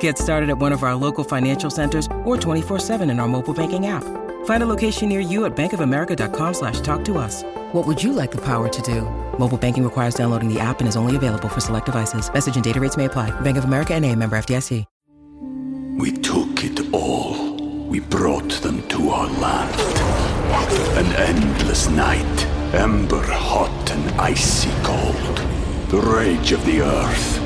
Get started at one of our local financial centers or 24-7 in our mobile banking app. Find a location near you at bankofamerica.com slash talk to us. What would you like the power to do? Mobile banking requires downloading the app and is only available for select devices. Message and data rates may apply. Bank of America and a member FDIC. We took it all. We brought them to our land. An endless night, ember hot and icy cold. The rage of the earth.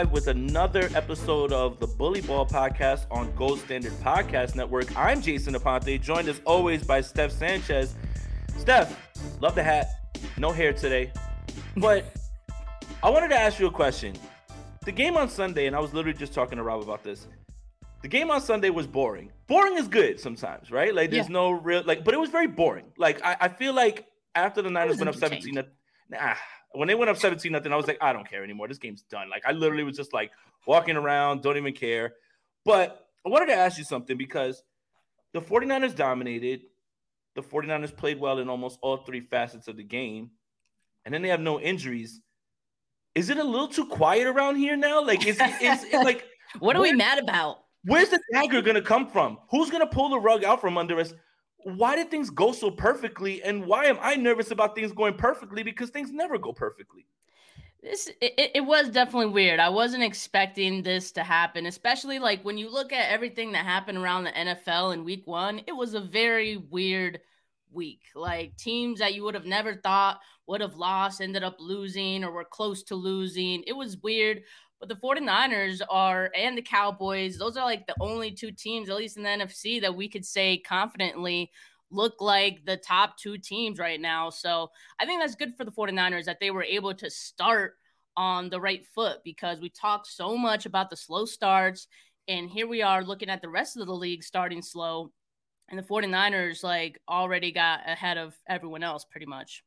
Live with another episode of the Bully Ball Podcast on Gold Standard Podcast Network. I'm Jason Aponte, joined as always by Steph Sanchez. Steph, love the hat. No hair today. But I wanted to ask you a question. The game on Sunday, and I was literally just talking to Rob about this. The game on Sunday was boring. Boring is good sometimes, right? Like there's Yeah. no real like, but it was very boring. Like I, I feel like after the Niners went up 17, nah, when they went up 17 nothing, I was like, I don't care anymore. This game's done. Like I literally was just like walking around, don't even care. But I wanted to ask you something because the 49ers dominated. The 49ers played well in almost all three facets of the game. And then they have no injuries. Is it a little too quiet around here now? Like, is, is, is like, What are we mad about? Where's the dagger gonna come from? Who's gonna pull the rug out from under us? Why did things go so perfectly? And why am I nervous about things going perfectly? Because things never go perfectly. This it, it- was definitely weird. I wasn't expecting this to happen, especially like when you look at everything that happened around the NFL in week 1, it was a very weird week. Like teams that you would have never thought would have lost ended up losing or were close to losing. It was weird. But the 49ers are and the Cowboys, those are like the only two teams, at least in the NFC, that we could say confidently look like the top two teams right now. So I think that's good for the 49ers that they were able to start on the right foot because we talked so much about the slow starts. And here we are looking at the rest of the league starting slow. And the 49ers like already got ahead of everyone else pretty much.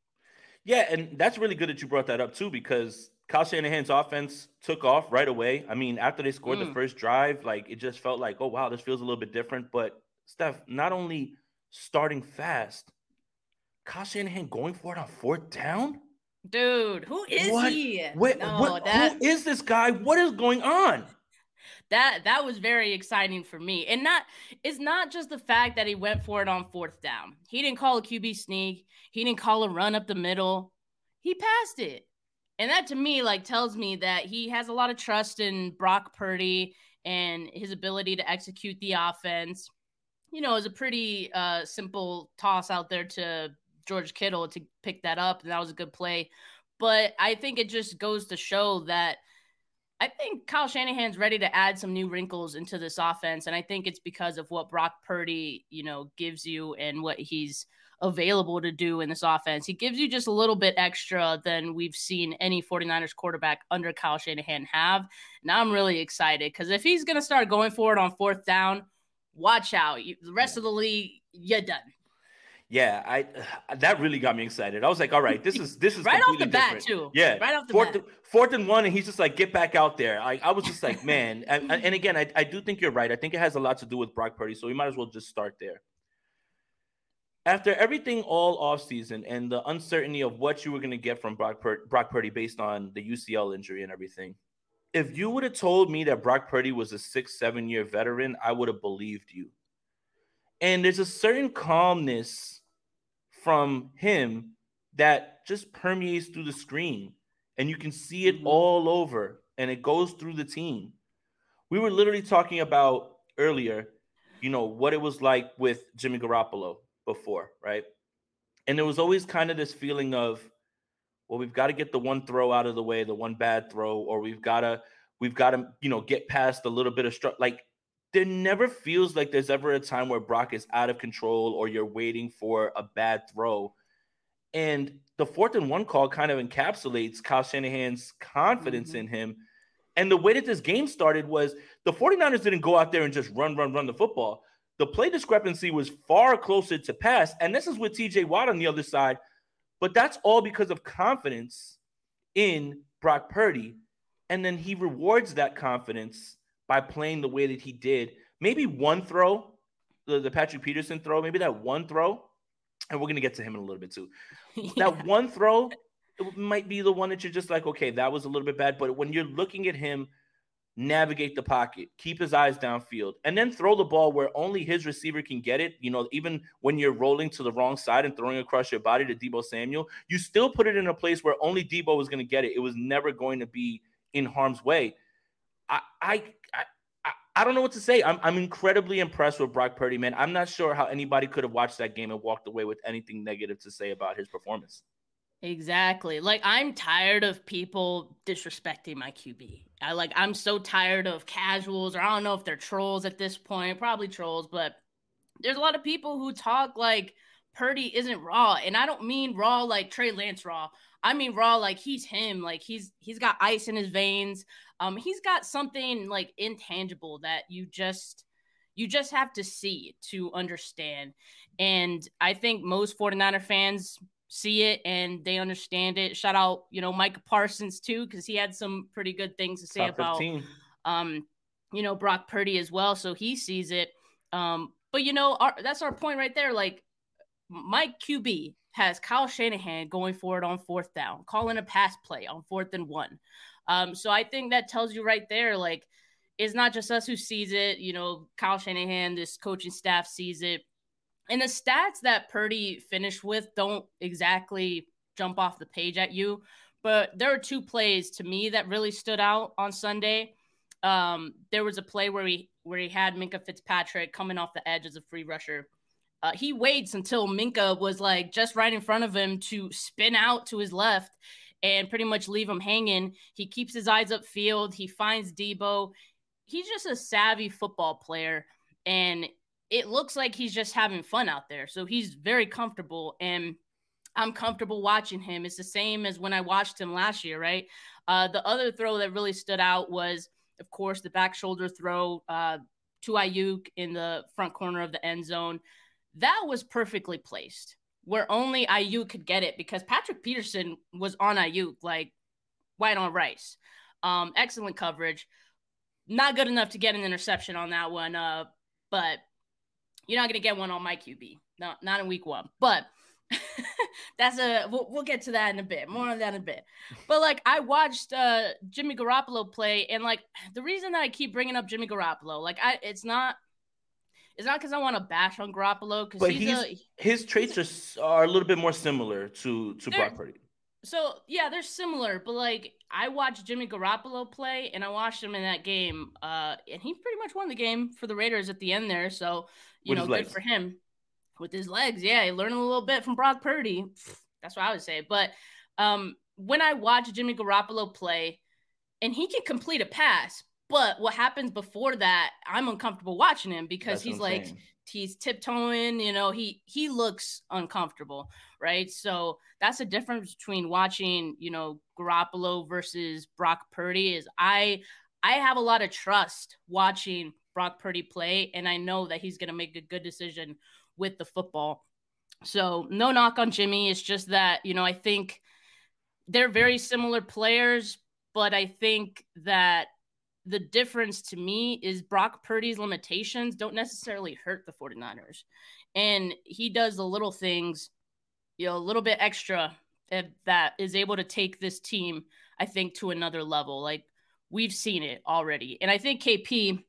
Yeah, and that's really good that you brought that up too, because Kyle Shanahan's offense took off right away. I mean, after they scored the Mm. first drive, like it just felt like, oh wow, this feels a little bit different. But Steph, not only starting fast, Kyle Shanahan going for it on fourth down. Dude, who is What? he? Wait, no, what, that who is this guy? What is going on? that that was very exciting for me. And not it's not just the fact that he went for it on fourth down. He didn't call a QB sneak. He didn't call a run up the middle. He passed it. And that to me like tells me that he has a lot of trust in Brock Purdy and his ability to execute the offense. You know, it was a pretty uh simple toss out there to George Kittle to pick that up and that was a good play. But I think it just goes to show that I think Kyle Shanahan's ready to add some new wrinkles into this offense, and I think it's because of what Brock Purdy, you know, gives you and what he's available to do in this offense. He gives you just a little bit extra than we've seen any 49ers quarterback under Kyle Shanahan have. Now I'm really excited because if he's going to start going for it on fourth down, watch out. You, the rest of the league, you're done. Yeah, I uh, that really got me excited. I was like, all right, this is this is right off the bat too. Yeah, right off the fourth, bat. Fourth and one, and he's just like, get back out there. I, I was just like, man, and, and again, I, I do think you're right. I think it has a lot to do with Brock Purdy, so we might as well just start there. After everything all offseason and the uncertainty of what you were going to get from Brock, Pur- Brock Purdy based on the UCL injury and everything, if you would have told me that Brock Purdy was a six, seven year veteran, I would have believed you. And there's a certain calmness from him that just permeates through the screen and you can see it mm-hmm. all over and it goes through the team. We were literally talking about earlier, you know, what it was like with Jimmy Garoppolo before, right? And there was always kind of this feeling of, well, we've got to get the one throw out of the way, the one bad throw, or we've got to, we've got to, you know, get past a little bit of struck. Like there never feels like there's ever a time where Brock is out of control or you're waiting for a bad throw. And the fourth and one call kind of encapsulates Kyle Shanahan's confidence mm-hmm. in him. And the way that this game started was the 49ers didn't go out there and just run, run, run the football. The play discrepancy was far closer to pass. And this is with TJ Watt on the other side. But that's all because of confidence in Brock Purdy. And then he rewards that confidence by playing the way that he did. Maybe one throw, the, the Patrick Peterson throw, maybe that one throw, and we're gonna get to him in a little bit too. yeah. That one throw might be the one that you're just like, okay, that was a little bit bad. But when you're looking at him navigate the pocket, keep his eyes downfield, and then throw the ball where only his receiver can get it. You know, even when you're rolling to the wrong side and throwing across your body to Deebo Samuel, you still put it in a place where only Deebo was going to get it. It was never going to be in harm's way. I, I, I, I don't know what to say. I'm, I'm incredibly impressed with Brock Purdy, man. I'm not sure how anybody could have watched that game and walked away with anything negative to say about his performance. Exactly. Like I'm tired of people disrespecting my QB. I like I'm so tired of casuals or I don't know if they're trolls at this point, probably trolls, but there's a lot of people who talk like Purdy isn't raw. And I don't mean raw like Trey Lance raw. I mean raw like he's him. Like he's he's got ice in his veins. Um, he's got something like intangible that you just you just have to see to understand. And I think most 49er fans see it and they understand it. Shout out, you know, Micah Parsons too, because he had some pretty good things to say Top about 15. um, you know, Brock Purdy as well. So he sees it. Um, but you know, our, that's our point right there. Like Mike QB has Kyle Shanahan going for it on fourth down, calling a pass play on fourth and one. Um, so I think that tells you right there, like, it's not just us who sees it. You know, Kyle Shanahan, this coaching staff sees it. And the stats that Purdy finished with don't exactly jump off the page at you, but there are two plays to me that really stood out on Sunday. Um, there was a play where he where he had Minkah Fitzpatrick coming off the edge as a free rusher. Uh, he waits until Minkah was like just right in front of him to spin out to his left and pretty much leave him hanging. He keeps his eyes upfield. He finds Deebo. He's just a savvy football player, and it looks like he's just having fun out there. So he's very comfortable, and I'm comfortable watching him. It's the same as when I watched him last year, right? Uh, the other throw that really stood out was, of course, the back shoulder throw uh, to Aiyuk in the front corner of the end zone. That was perfectly placed where only Aiyuk could get it because Patrick Peterson was on Aiyuk like white on rice. Um, excellent coverage. Not good enough to get an interception on that one. Uh, but you're not gonna get one on my QB. Not not in week one. But that's a we'll, we'll get to that in a bit. More on that in a bit. But like I watched uh Jimmy Garoppolo play, and like the reason that I keep bringing up Jimmy Garoppolo, like I it's not it's not because I want to bash on Garoppolo because he's, he's a, his traits are, are a little bit more similar to to Brock Purdy. So yeah, they're similar, but like I watched Jimmy Garoppolo play, and I watched him in that game, uh, and he pretty much won the game for the Raiders at the end there. So you with know, good for him with his legs. Yeah, he learned a little bit from Brock Purdy. That's what I would say. But um, when I watch Jimmy Garoppolo play, and he can complete a pass. But what happens before that, I'm uncomfortable watching him because That's he's like saying. he's tiptoeing, you know, he he looks uncomfortable, right? So that's the difference between watching, you know, Garoppolo versus Brock Purdy is I I have a lot of trust watching Brock Purdy play and I know that he's going to make a good decision with the football. So, no knock on Jimmy, it's just that, you know, I think they're very similar players, but I think that the difference to me is Brock Purdy's limitations don't necessarily hurt the 49ers. And he does the little things, you know, a little bit extra that is able to take this team, I think, to another level. Like we've seen it already. And I think KP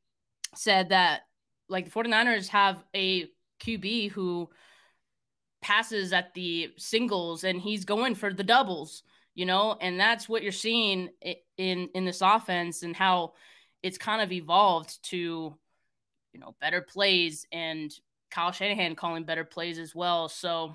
said that like the 49ers have a QB who passes at the singles and he's going for the doubles you know? And that's what you're seeing in in this offense and how it's kind of evolved to you know better plays and Kyle Shanahan calling better plays as well. So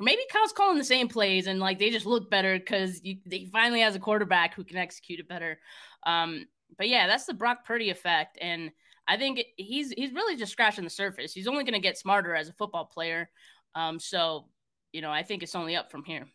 maybe Kyle's calling the same plays and like they just look better because he finally has a quarterback who can execute it better. Um but yeah that's the Brock Purdy effect. And I think he's he's really just scratching the surface he's only going to get smarter as a football player um so you know I think it's only up from here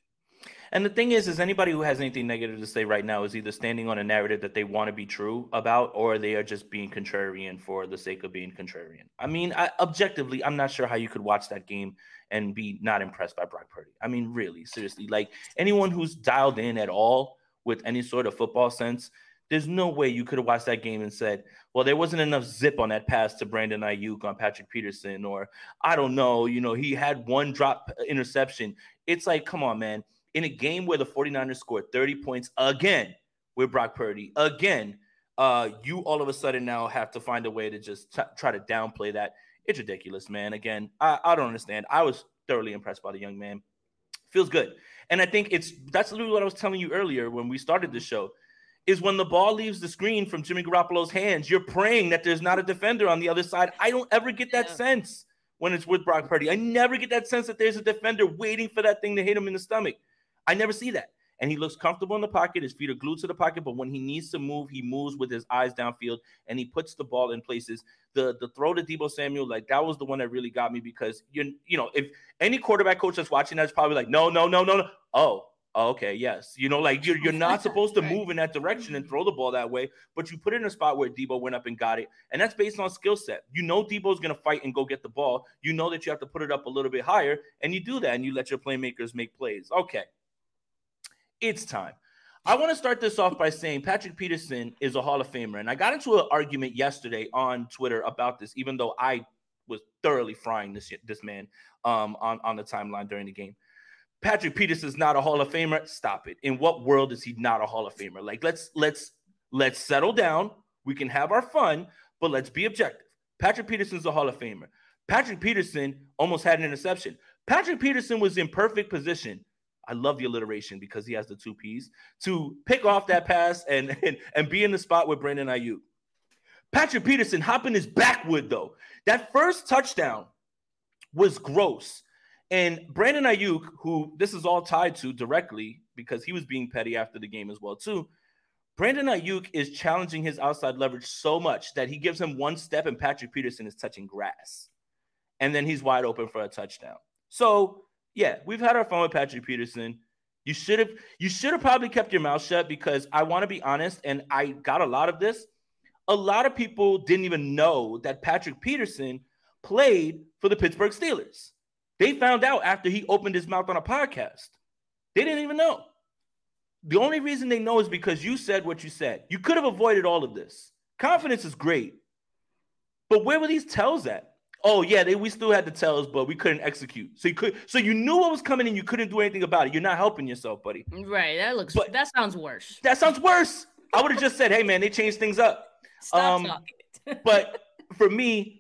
and the thing is, is anybody who has anything negative to say right now is either standing on a narrative that they want to be true about, or they are just being contrarian for the sake of being contrarian. I mean, I, objectively, I'm not sure how you could watch that game and be not impressed by Brock Purdy. I mean, really, seriously, like anyone who's dialed in at all with any sort of football sense, there's no way you could have watched that game and said, well, there wasn't enough zip on that pass to Brandon Aiyuk on Patrick Peterson, or I don't know, you know, he had one drop interception. It's like, come on, man in a game where the 49ers scored 30 points again with Brock Purdy, again, uh, you all of a sudden now have to find a way to just t- try to downplay that. It's ridiculous, man. Again, I, I don't understand. I was thoroughly impressed by the young man. Feels good. And I think it's that's literally what I was telling you earlier when we started the show. Is when the ball leaves the screen from Jimmy Garoppolo's hands, you're praying that there's not a defender on the other side. I don't ever get that yeah. sense when it's with Brock Purdy. I never get that sense that there's a defender waiting for that thing to hit him in the stomach. I never see that. And he looks comfortable in the pocket. His feet are glued to the pocket, but when he needs to move, he moves with his eyes downfield and he puts the ball in places. The the throw to Deebo Samuel, like that was the one that really got me because you you know if any quarterback coach that's watching that's probably like no no no no no oh Oh, okay, yes. You know, like you're you're not supposed to move in that direction and throw the ball that way, but you put it in a spot where Deebo went up and got it, and that's based on skill set. You know Deebo's gonna fight and go get the ball. You know that you have to put it up a little bit higher, and you do that, and you let your playmakers make plays. Okay, it's time. I want to start this off by saying Patrick Peterson is a Hall of Famer. And I got into an argument yesterday on Twitter about this, even though I was thoroughly frying this, this man um, on, on the timeline during the game. Patrick Peterson is not a Hall of Famer. Stop it. In what world is he not a Hall of Famer? Like let's let's let's settle down. We can have our fun, but let's be objective. Patrick Peterson's a Hall of Famer. Patrick Peterson almost had an interception. Patrick Peterson was in perfect position I love the alliteration because he has the two P's to pick off that pass and, and, and be in the spot with Brandon Aiyuk. Patrick Peterson hopping his backwood though. That first touchdown was gross. And Brandon Aiyuk, who this is all tied to directly because he was being petty after the game as well too. Brandon Aiyuk is challenging his outside leverage so much that he gives him one step and Patrick Peterson is touching grass. And then he's wide open for a touchdown. So yeah, we've had our fun with Patrick Peterson. You should have you should have probably kept your mouth shut because I want to be honest, and I got a lot of this. A lot of people didn't even know that Patrick Peterson played for the Pittsburgh Steelers. They found out after he opened his mouth on a podcast. They didn't even know. The only reason they know is because you said what you said. You could have avoided all of this. Confidence is great. But where were these tells at? Oh yeah, they, we still had the tells, but we couldn't execute. So you could, so you knew what was coming and you couldn't do anything about it. You're not helping yourself, buddy. Right. That looks. But, that sounds worse. That sounds worse. I would have just said, "Hey, man, they changed things up." Stop um, talking. but for me,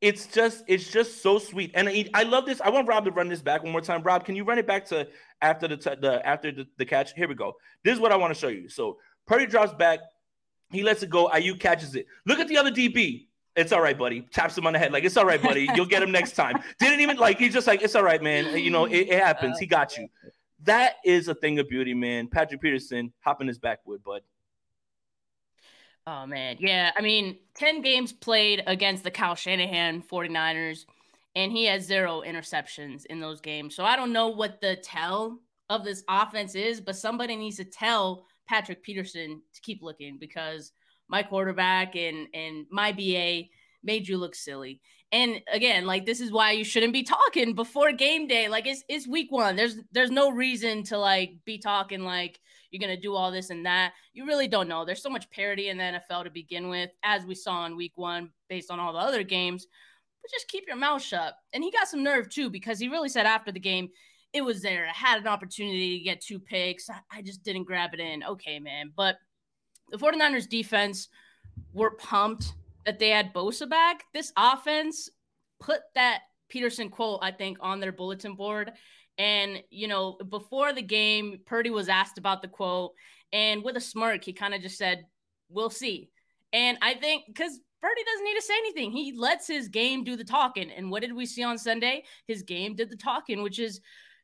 it's just it's just so sweet, and I, I, love this. I want Rob to run this back one more time. Rob, can you run it back to after the t- the after the, the catch? Here we go. This is what I want to show you. So Purdy drops back. He lets it go. Aiyuk catches it. Look at the other DB. It's all right, buddy. Taps him on the head, like it's all right, buddy. You'll get him next time. Didn't even like he's just like it's all right, man. You know, it, it happens. He got you. That is a thing of beauty, man. Patrick Peterson hopping his backwood, bud. Oh man, yeah. I mean, 10 games played against the Kyle Shanahan 49ers and he has zero interceptions in those games. So I don't know what the tell of this offense is, but somebody needs to tell Patrick Peterson to keep looking because my quarterback and and my BA made you look silly. And again, like this is why you shouldn't be talking before game day. Like it's it's week one. There's there's no reason to like be talking like you're gonna do all this and that. You really don't know. There's so much parity in the NFL to begin with, as we saw in week one, based on all the other games. But just keep your mouth shut. And he got some nerve too, because he really said after the game, it was there. I had an opportunity to get two picks. I just didn't grab it in. Okay, man. But the 49ers defense were pumped that they had Bosa back. This offense put that Peterson quote, I think, on their bulletin board. And, you know, before the game, Purdy was asked about the quote. And with a smirk, he kind of just said, We'll see. And I think because Purdy doesn't need to say anything, he lets his game do the talking. And what did we see on Sunday? His game did the talking, which is,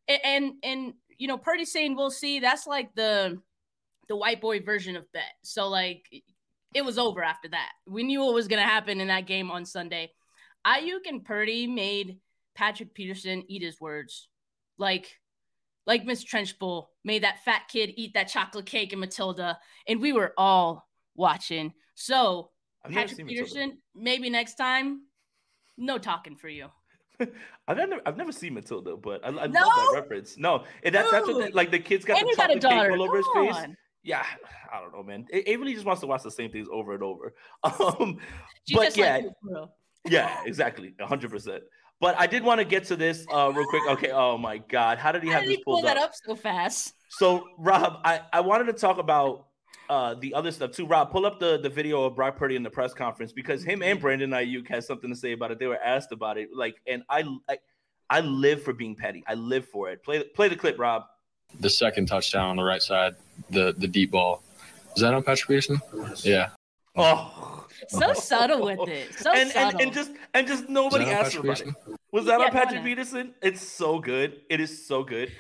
and, and, you know, Purdy saying, We'll see. That's like the, the white boy version of bet. So, like, it was over after that. We knew what was going to happen in that game on Sunday. Aiyuk and Purdy made Patrick Peterson eat his words like like Miss Trunchbull made that fat kid eat that chocolate cake in Matilda, and we were all watching. So I've Patrick Peterson, maybe next time, no talking for you. I've never I've never seen Matilda, but I, I no? love that reference. No, and that, that's what like the kids got and the chocolate got cake all over his face. On. Yeah, I don't know, man. Really just wants to watch the same things over and over. Um, but yeah, like yeah, exactly, hundred percent. But I did want to get to this uh, real quick. Okay. Oh my God, how did he how have did this he pull that up? up so fast? So Rob, I I wanted to talk about uh, the other stuff too. Rob, pull up the, the video of Brock Purdy in the press conference because him and Brandon Aiyuk has something to say about it. They were asked about it. Like, and I, I, I live for being petty. I live for it. Play play the clip, Rob. The second touchdown on the right side, the the deep ball. Is that on Patrick Peterson? Yeah. Oh, so subtle with it. So and, subtle. And, and just and just nobody asked about it. Was that yeah, on Patrick Peterson? It's so good. It is so good.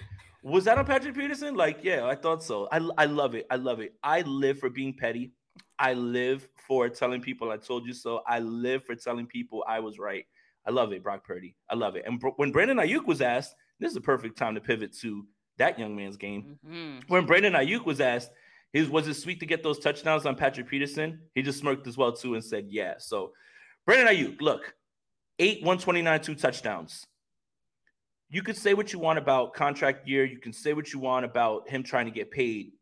Was that on Patrick Peterson? Like, yeah, I thought so. I, I love it. I love it. I live for being petty. I live for telling people I told you so. I live for telling people I was right. I love it, Brock Purdy. I love it. And when Brandon Aiyuk was asked, this is a perfect time to pivot to that young man's game. Mm-hmm. When Brandon Aiyuk was asked, his was it sweet to get those touchdowns on Patrick Peterson? He just smirked as well too and said, "Yeah." So, Brandon Aiyuk, look, eight, 129, two touchdowns. You could say what you want about contract year. You can say what you want about him trying to get paid.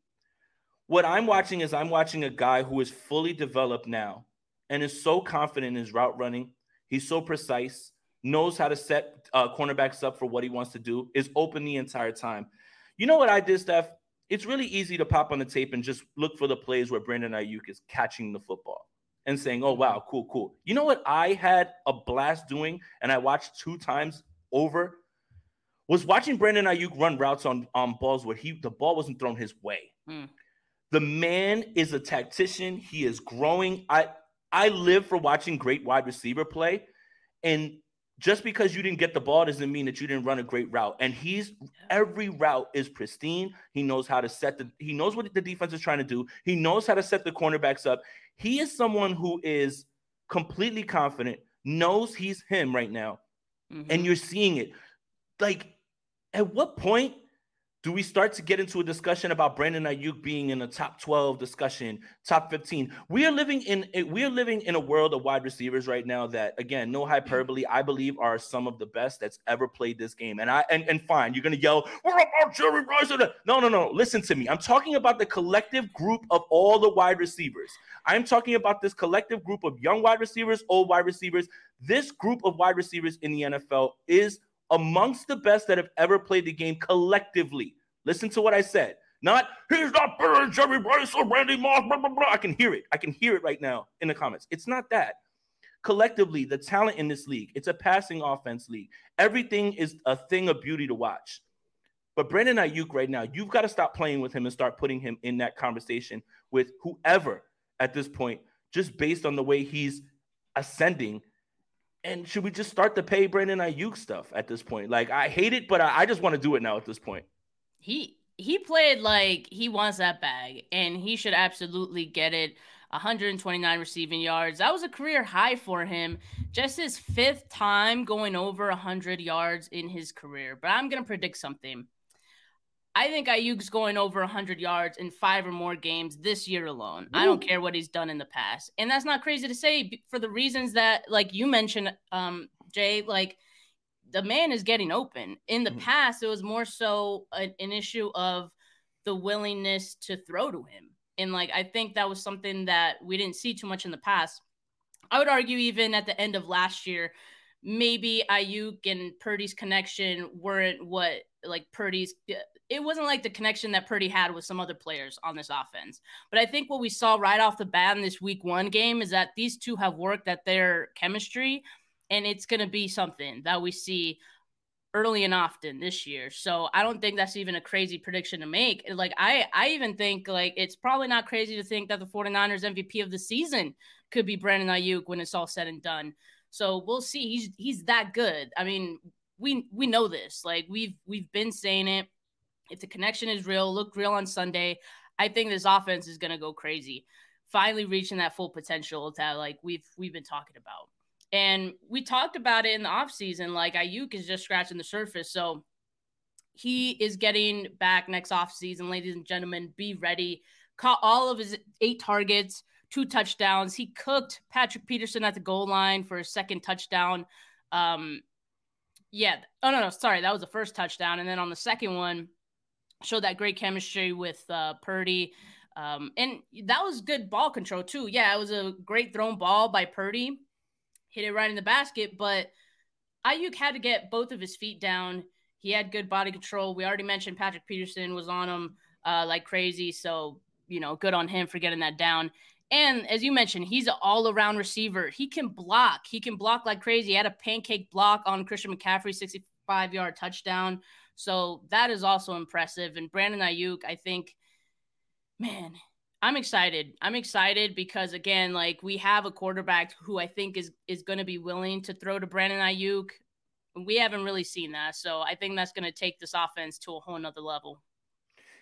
What I'm watching is I'm watching a guy who is fully developed now and is so confident in his route running. He's so precise, knows how to set uh, cornerbacks up for what he wants to do, is open the entire time. You know what I did, Steph? It's really easy to pop on the tape and just look for the plays where Brandon Aiyuk is catching the football and saying, "Oh wow, cool, cool." You know what I had a blast doing, and I watched two times over, was watching Brandon Aiyuk run routes on on balls where he the ball wasn't thrown his way. Mm. The man is a tactician. He is growing. I I live for watching great wide receiver play, and just because you didn't get the ball doesn't mean that you didn't run a great route. And he's every route is pristine. He knows how to set the he knows what the defense is trying to do. He knows how to set the cornerbacks up. He is someone who is completely confident, knows he's him right now. Mm-hmm. And you're seeing it. Like at what point do we start to get into a discussion about Brandon Aiyuk being in a top 12 discussion, top 15? We are living in we are living in a world of wide receivers right now that again, no hyperbole, I believe are some of the best that's ever played this game. And I and, and fine, you're gonna yell, what about Jerry Rice? No, no, no. Listen to me. I'm talking about the collective group of all the wide receivers. I'm talking about this collective group of young wide receivers, old wide receivers. This group of wide receivers in the NFL is amongst the best that have ever played the game collectively. Listen to what I said. Not he's not better than Jerry Rice or Randy Moss. Blah, blah, blah. I can hear it. I can hear it right now in the comments. It's not that. Collectively, the talent in this league, it's a passing offense league. Everything is a thing of beauty to watch. But Brandon Aiyuk right now, you've got to stop playing with him and start putting him in that conversation with whoever at this point, just based on the way he's ascending and should we just start to pay Brandon Aiyuk stuff at this point? Like I hate it, but I, I just want to do it now at this point. He he played like he wants that bag, and he should absolutely get it. 129 receiving yards. That was a career high for him. Just his fifth time going over 100 yards in his career. But I'm going to predict something. I think Aiyuk's going over 100 yards in five or more games this year alone. Ooh. I don't care what he's done in the past. And that's not crazy to say for the reasons that, like you mentioned, um, Jay, like the man is getting open. In the mm-hmm. past, it was more so an, an issue of the willingness to throw to him. And like, I think that was something that we didn't see too much in the past. I would argue, even at the end of last year, maybe Aiyuk and Purdy's connection weren't what like Purdy's. It wasn't like the connection that Purdy had with some other players on this offense. But I think what we saw right off the bat in this Week One game is that these two have worked at their chemistry, and it's going to be something that we see early and often this year. So I don't think that's even a crazy prediction to make. Like I I even think like it's probably not crazy to think that the 49ers MVP of the season could be Brandon Aiyuk when it's all said and done. So we'll see. He's he's that good. I mean, we we know this. Like we've we've been saying it. If the connection is real, look real on Sunday. I think this offense is going to go crazy. Finally reaching that full potential that like we've we've been talking about. And we talked about it in the offseason. Like Aiyuk is just scratching the surface. So he is getting back next offseason, ladies and gentlemen. Be ready. Caught all of his eight targets, two touchdowns. He cooked Patrick Peterson at the goal line for a second touchdown. Um, yeah. Oh, no, no. Sorry. That was the first touchdown. And then on the second one, showed that great chemistry with uh, Purdy. Um, and that was good ball control, too. Yeah, it was a great thrown ball by Purdy hit it right in the basket. But Aiyuk had to get both of his feet down. He had good body control. We already mentioned Patrick Peterson was on him uh, like crazy. So, you know, good on him for getting that down. And as you mentioned, he's an all around receiver. He can block. He can block like crazy. He had a pancake block on Christian McCaffrey, 65 yard touchdown. So that is also impressive. And Brandon Aiyuk, I think, man, I'm excited. I'm excited because again, like we have a quarterback who I think is is going to be willing to throw to Brandon Aiyuk. We haven't really seen that, so I think that's going to take this offense to a whole nother level.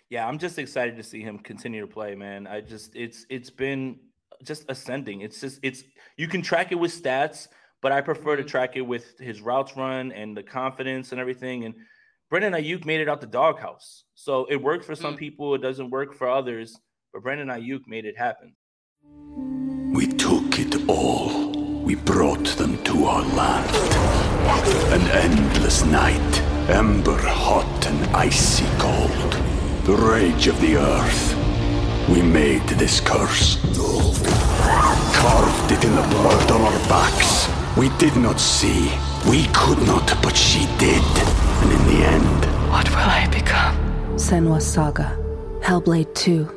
Yeah, I'm just excited to see him continue to play, man. I just it's it's been just ascending. It's just it's you can track it with stats, but I prefer to mm-hmm. track it with his routes run and the confidence and everything. And Brandon Aiyuk made it out the doghouse, so it worked for some mm. people. It doesn't work for others but Brandon Aiyuk made it happen. We took it all. We brought them to our land. An endless night, ember hot and icy cold. The rage of the earth. We made this curse. Carved it in the blood on our backs. We did not see. We could not, but she did. And in the end. What will I become? Senua Saga. Hellblade 2.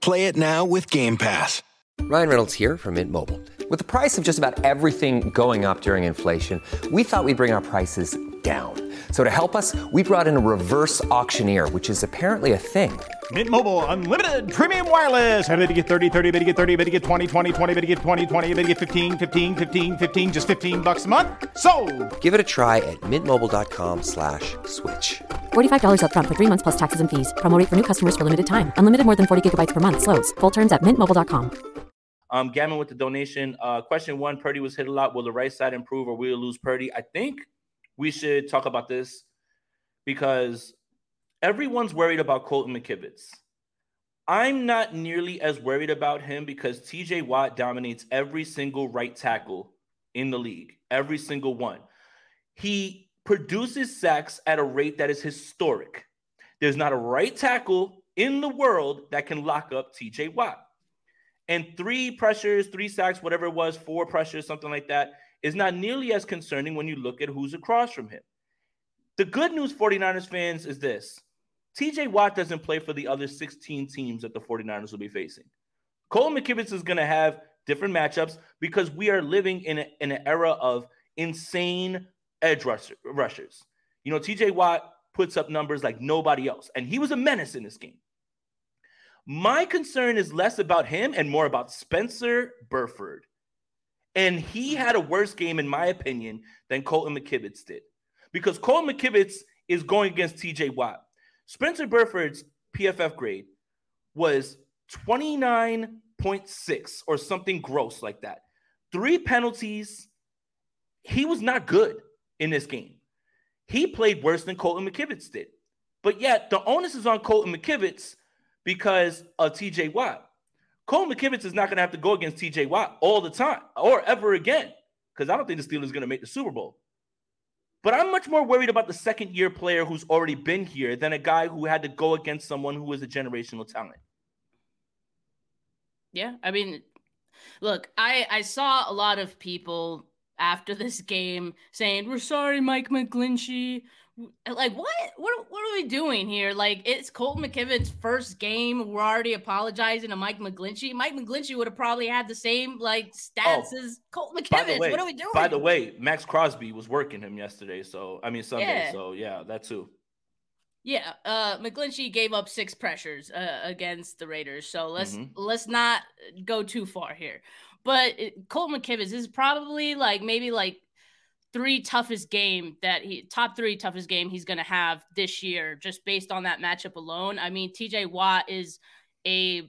Play it now with Game Pass. Ryan Reynolds here from Mint Mobile. With the price of just about everything going up during inflation, we thought we'd bring our prices down. So to help us, we brought in a reverse auctioneer, which is apparently a thing. Mint Mobile unlimited premium wireless. Have to get 30, 30, bit to get 30, bit to get 20, 20, 20, bit to get 20, 20, bit to get 15, 15, 15, 15 just 15 bucks a month. So, Give it a try at mintmobile.com/switch. slash $45 up front for 3 months plus taxes and fees. Promo rate for new customers for limited time. Unlimited more than 40 gigabytes per month slows. Full terms at mintmobile.com. Um Gammon with the donation. Uh question 1, Purdy was hit a lot. Will the right side improve or will we lose Purdy? I think we should talk about this because everyone's worried about Colton McKivitz. I'm not nearly as worried about him because TJ Watt dominates every single right tackle in the league, every single one. He produces sacks at a rate that is historic. There's not a right tackle in the world that can lock up TJ Watt. And three pressures, three sacks, whatever it was, four pressures, something like that, is not nearly as concerning when you look at who's across from him. The good news, 49ers fans, is this TJ Watt doesn't play for the other 16 teams that the 49ers will be facing. Cole McKivitz is going to have different matchups because we are living in, a, in an era of insane edge rusher, rushers. You know, TJ Watt puts up numbers like nobody else, and he was a menace in this game. My concern is less about him and more about Spencer Burford. And he had a worse game, in my opinion, than Colton McKivitz did. Because Colton McKivitz is going against TJ Watt. Spencer Burford's PFF grade was 29.6 or something gross like that. Three penalties. He was not good in this game. He played worse than Colton McKivitz did. But yet the onus is on Colton McKivitz because of TJ Watt. Colton McKivitz is not going to have to go against TJ Watt all the time or ever again because I don't think the Steelers are going to make the Super Bowl. But I'm much more worried about the second year player who's already been here than a guy who had to go against someone who is a generational talent. Yeah, I mean, look, I I saw a lot of people after this game saying, "We're sorry, Mike McGlinchey. Like what? What what are we doing here? Like it's Colton McKivit's first game. We're already apologizing to Mike McGlinchey. Mike McGlinchey would have probably had the same like stats oh, as Colton McKivitz. Way, what are we doing? By the way, Maxx Crosby was working him yesterday. So I mean Sunday. Yeah. So yeah, that too. Yeah, uh, McGlinchey gave up six pressures uh, against the Raiders, so let's mm-hmm. let's not go too far here. But it, Colt McKivitz is probably like maybe like three toughest game that he top three toughest game he's going to have this year just based on that matchup alone. I mean, TJ Watt is a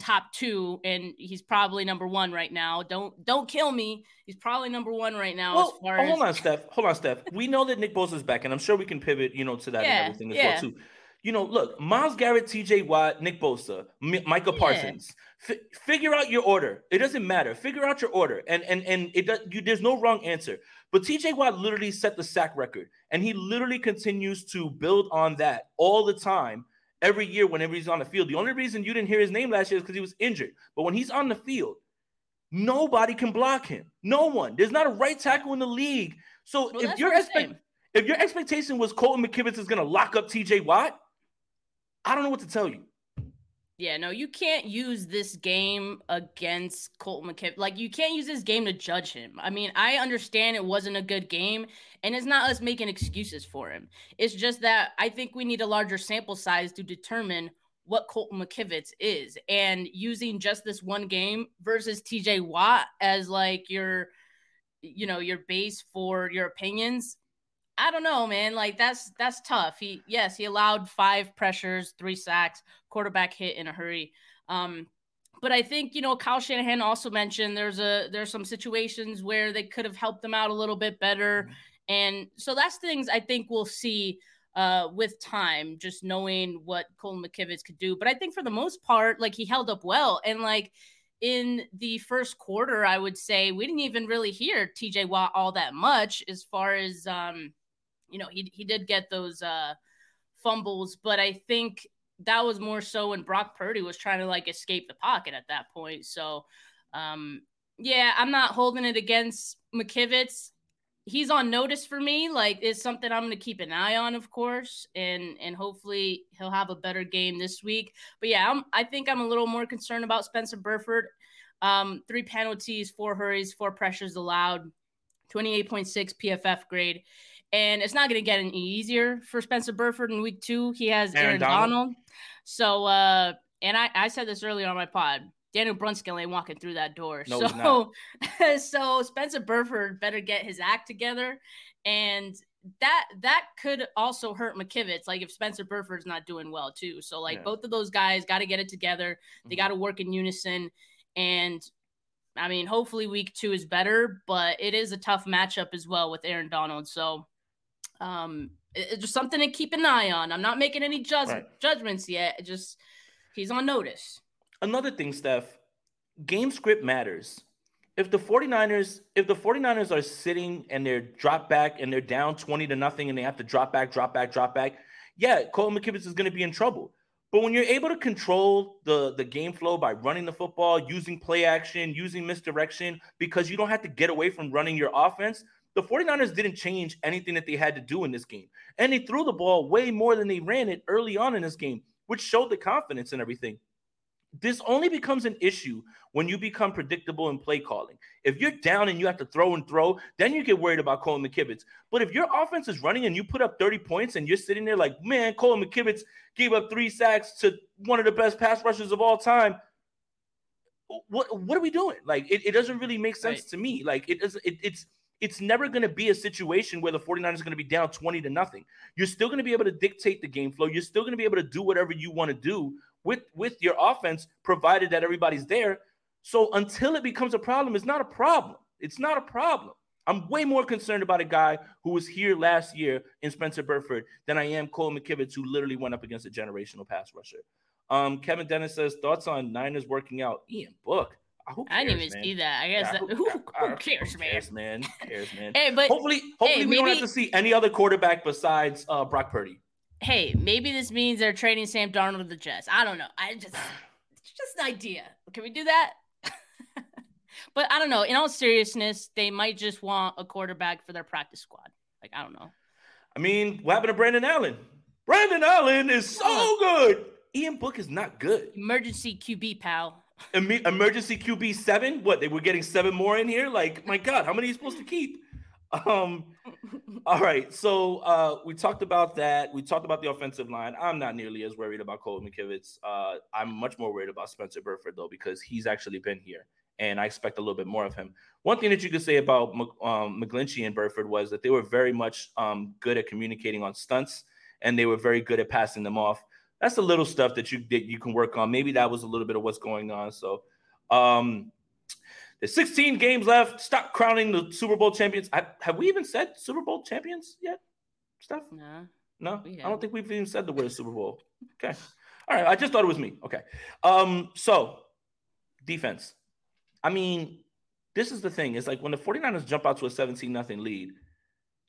top two and he's probably number one right now. Don't don't kill me. He's probably number one right now well, as far as hold on, Steph. Hold on, Steph. We know that Nick Bosa is back, and I'm sure we can pivot, you know, to that yeah, and everything as yeah. well too. You know, look, Myles Garrett, TJ Watt, Nick Bosa, M- Micah Parsons. Yeah. F- figure out your order. It doesn't matter. Figure out your order, and and and it does. You, there's no wrong answer. But TJ Watt literally set the sack record, and he literally continues to build on that all the time, every year whenever he's on the field. The only reason you didn't hear his name last year is because he was injured. But when he's on the field, nobody can block him. No one. There's not a right tackle in the league. So well, if your expect, if your expectation was Colton McKivitz is going to lock up TJ Watt, I don't know what to tell you. Yeah, no, you can't use this game against Colt McKipp. Like, you can't use this game to judge him. I mean, I understand it wasn't a good game, and it's not us making excuses for him. It's just that I think we need a larger sample size to determine what Colton McKivitz is. And using just this one game versus TJ Watt as like your, you know, your base for your opinions, I don't know, man. Like that's that's tough. He yes, he allowed five pressures, three sacks, quarterback hit in a hurry. Um, but I think you know Kyle Shanahan also mentioned there's a there's some situations where they could have helped them out a little bit better, mm-hmm. and so that's things I think we'll see uh, with time, just knowing what Colin McKivitz could do. But I think for the most part, like he held up well, and like in the first quarter, I would say we didn't even really hear TJ Watt all that much as far as um you know, he he did get those uh fumbles, but I think that was more so when Brock Purdy was trying to like escape the pocket at that point. So um yeah, I'm not holding it against McKivitz. He's on notice for me. Like it's something I'm going to keep an eye on, of course, and and hopefully he'll have a better game this week. But yeah, I'm, I think I'm a little more concerned about Spencer Burford. Um, three penalties, four hurries, four pressures allowed, 28.6 PFF grade. And it's not going to get any easier for Spencer Burford in week two. He has Aaron, Aaron Donald. Donald. So, uh, and I, I said this earlier on my pod. Daniel Brunskill ain't walking through that door. No, so, so Spencer Burford better get his act together, and that that could also hurt McKivitz. Like if Spencer Burford's not doing well too. So like yeah. both of those guys got to get it together. They mm-hmm. got to work in unison, and I mean, hopefully week two is better, but it is a tough matchup as well with Aaron Donald. So um, it's just something to keep an eye on. I'm not making any ju- right. judgments yet. It just he's on notice. Another thing, Steph, game script matters. If the 49ers, if the 49ers are sitting and they're drop back and they're down 20 to nothing and they have to drop back, drop back, drop back, yeah, Cole McKivitz is going to be in trouble. But when you're able to control the, the game flow by running the football, using play action, using misdirection, because you don't have to get away from running your offense, the 49ers didn't change anything that they had to do in this game. And they threw the ball way more than they ran it early on in this game, which showed the confidence and everything. This only becomes an issue when you become predictable in play calling. If you're down and you have to throw and throw, then you get worried about Colin McKivitz. But if your offense is running and you put up 30 points and you're sitting there like, man, Colin McKivitz gave up three sacks to one of the best pass rushers of all time. What what are we doing? Like it, it doesn't really make sense right. to me. Like it does it, it's it's never going to be a situation where the 49ers are going to be down 20 to nothing. You're still going to be able to dictate the game flow. You're still going to be able to do whatever you want to do with with your offense, provided that everybody's there. So until it becomes a problem, it's not a problem. It's not a problem. I'm way more concerned about a guy who was here last year in Spencer Burford than I am Cole McKivitz, who literally went up against a generational pass rusher. Um, Kevin Dennis says thoughts on Niners working out. Ian Book. Cares, I didn't even man? see that. I guess yeah, that, who, who, cares, who cares, man? Who cares, man? hey, but hopefully, hopefully hey, we maybe, don't have to see any other quarterback besides uh, Brock Purdy. Hey, maybe this means they're trading Sam Darnold to the Jets. I don't know. I just, it's just an idea. Can we do that? but I don't know. In all seriousness, they might just want a quarterback for their practice squad. Like I don't know. I mean, what happened to Brandon Allen? Brandon Allen is so good. Ian Book is not good. Emergency QB, pal. Em- emergency QB seven. What they were getting seven more in here? Like, my God, how many are you supposed to keep? Um. all right. So uh, we talked about that. We talked about the offensive line. I'm not nearly as worried about Cole McKivitz. Uh, I'm much more worried about Spencer Burford though because he's actually been here, and I expect a little bit more of him. One thing that you could say about um, McGlinchey and Burford was that they were very much um, good at communicating on stunts, and they were very good at passing them off that's the little stuff that you that you can work on. Maybe that was a little bit of what's going on. So, um, there's 16 games left. Stop crowning the Super Bowl champions. I, have we even said Super Bowl champions yet? Stuff? No. No, I don't think we've even said the word Super Bowl. Okay. All right. I just thought it was me. Okay. Um, so defense. I mean, this is the thing. It's like when the 49ers jump out to a 17 nothing lead,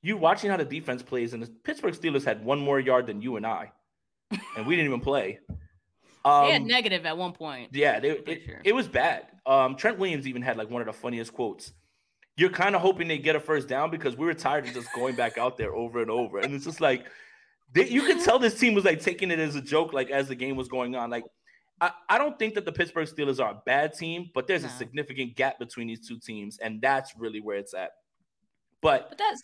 you watching how the defense plays, and the Pittsburgh Steelers had one more yard than you and I and we didn't even play. Um, they had um, negative at one point. Yeah, they, it, sure. it was bad. Um, Trent Williams even had like one of the funniest quotes. You're kind of hoping they get a first down because we were tired of just going back out there over and over. And it's just like they, you could tell this team was like taking it as a joke, like as the game was going on. Like I, I don't think that the Pittsburgh Steelers are a bad team, but there's no. a significant gap between these two teams, and that's really where it's at. But, but that's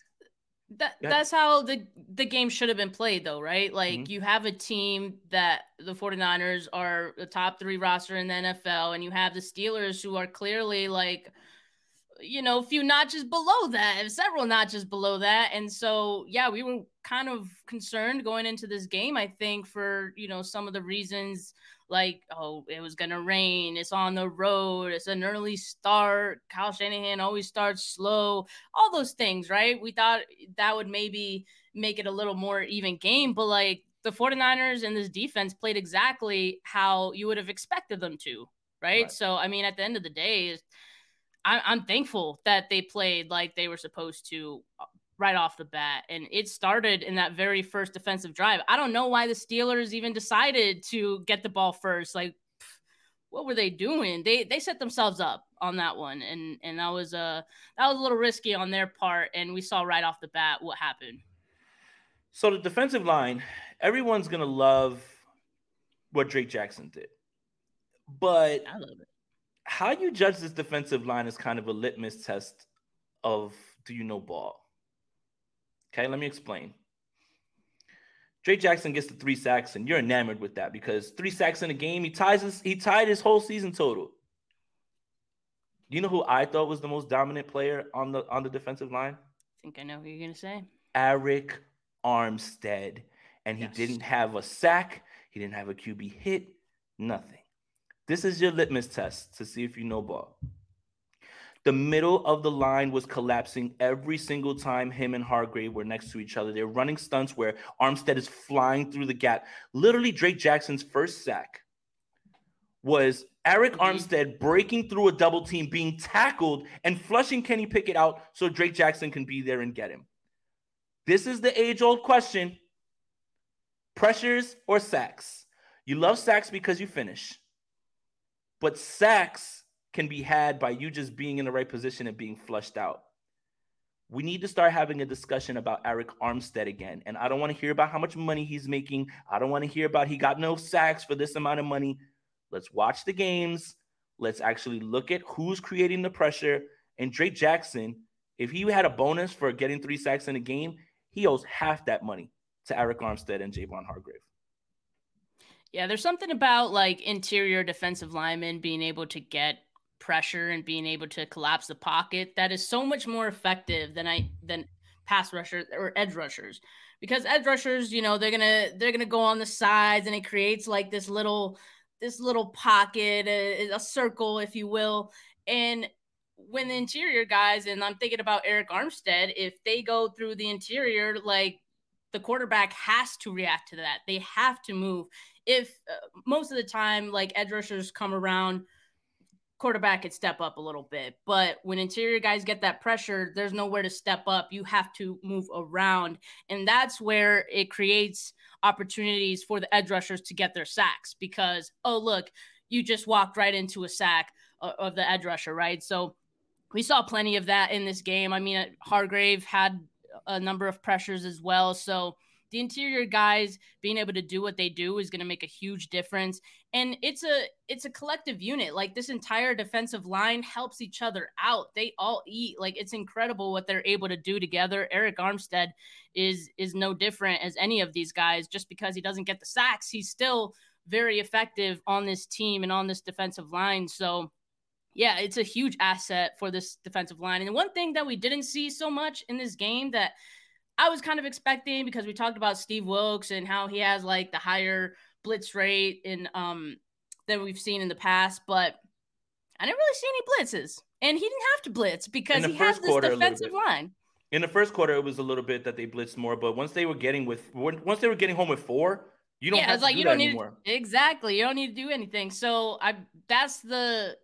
that that's how the the game should have been played though, right? Like mm-hmm. you have a team that the 49ers are the top 3 roster in the NFL and you have the Steelers who are clearly like you know, a few notches below that, several notches below that. And so, yeah, we were kind of concerned going into this game, I think, for, you know, some of the reasons like, oh, it was going to rain. It's on the road. It's an early start. Kyle Shanahan always starts slow. All those things, right? We thought that would maybe make it a little more even game, but like the 49ers and this defense played exactly how you would have expected them to, right? right. So, I mean, at the end of the day, I'm thankful that they played like they were supposed to right off the bat. And it started in that very first defensive drive. I don't know why the Steelers even decided to get the ball first. Like, what were they doing? They they set themselves up on that one, and and that was uh that was a little risky on their part. And we saw right off the bat what happened. So the defensive line, everyone's gonna love what Drake Jackson did, but I love it. How you judge this defensive line is kind of a litmus test of do you know ball? Okay, let me explain. Drake Jackson gets the three sacks, and you're enamored with that because three sacks in a game, he ties his he tied his whole season total. Do you know who I thought was the most dominant player on the on the defensive line? I think I know who you're gonna say. Arik Armstead. And he yes. didn't have a sack, he didn't have a QB hit, nothing. This is your litmus test to see if you know ball. The middle of the line was collapsing every single time him and Hargrave were next to each other. They're running stunts where Armstead is flying through the gap. Literally, Drake Jackson's first sack was Arik mm-hmm. Armstead breaking through a double team, being tackled, and flushing Kenny Pickett out so Drake Jackson can be there and get him. This is the age old question pressures or sacks? You love sacks because you finish, but sacks can be had by you just being in the right position and being flushed out. We need to start having a discussion about Arik Armstead again. And I don't want to hear about how much money he's making. I don't want to hear about he got no sacks for this amount of money. Let's watch the games. Let's actually look at who's creating the pressure. And Drake Jackson, if he had a bonus for getting three sacks in a game, he owes half that money to Arik Armstead and Javon Hargrave. Yeah, there's something about like interior defensive linemen being able to get pressure and being able to collapse the pocket that is so much more effective than I than pass rushers or edge rushers because edge rushers you know they're gonna they're gonna go on the sides and it creates like this little this little pocket, a, a circle, if you will. And when the interior guys, and I'm thinking about Arik Armstead, if they go through the interior, like the quarterback has to react to that. They have to move. If uh, most of the time, like edge rushers come around, quarterback could step up a little bit. But when interior guys get that pressure, there's nowhere to step up. You have to move around. And that's where it creates opportunities for the edge rushers to get their sacks because, oh, look, you just walked right into a sack of the edge rusher, right? So we saw plenty of that in this game. I mean, uh, Hargrave had a number of pressures as well. So the interior guys being able to do what they do is going to make a huge difference. And it's a it's a collective unit. Like this entire defensive line helps each other out. They all eat. Like it's incredible what they're able to do together. Arik armstead is is no different as any of these guys. Just because he doesn't get the sacks he's still very effective on this team and on this defensive line. So yeah, it's a huge asset for this defensive line. And one thing that we didn't see so much in this game that I was kind of expecting because we talked about Steve Wilks and how he has like the higher blitz rate in um than we've seen in the past, but I didn't really see any blitzes. And he didn't have to blitz because he has this quarter, defensive line. In the first quarter, it was a little bit that they blitzed more, but once they were getting with once they were getting home with four, you don't yeah, have to like do you don't need anymore. Exactly. You don't need to do anything. So I that's the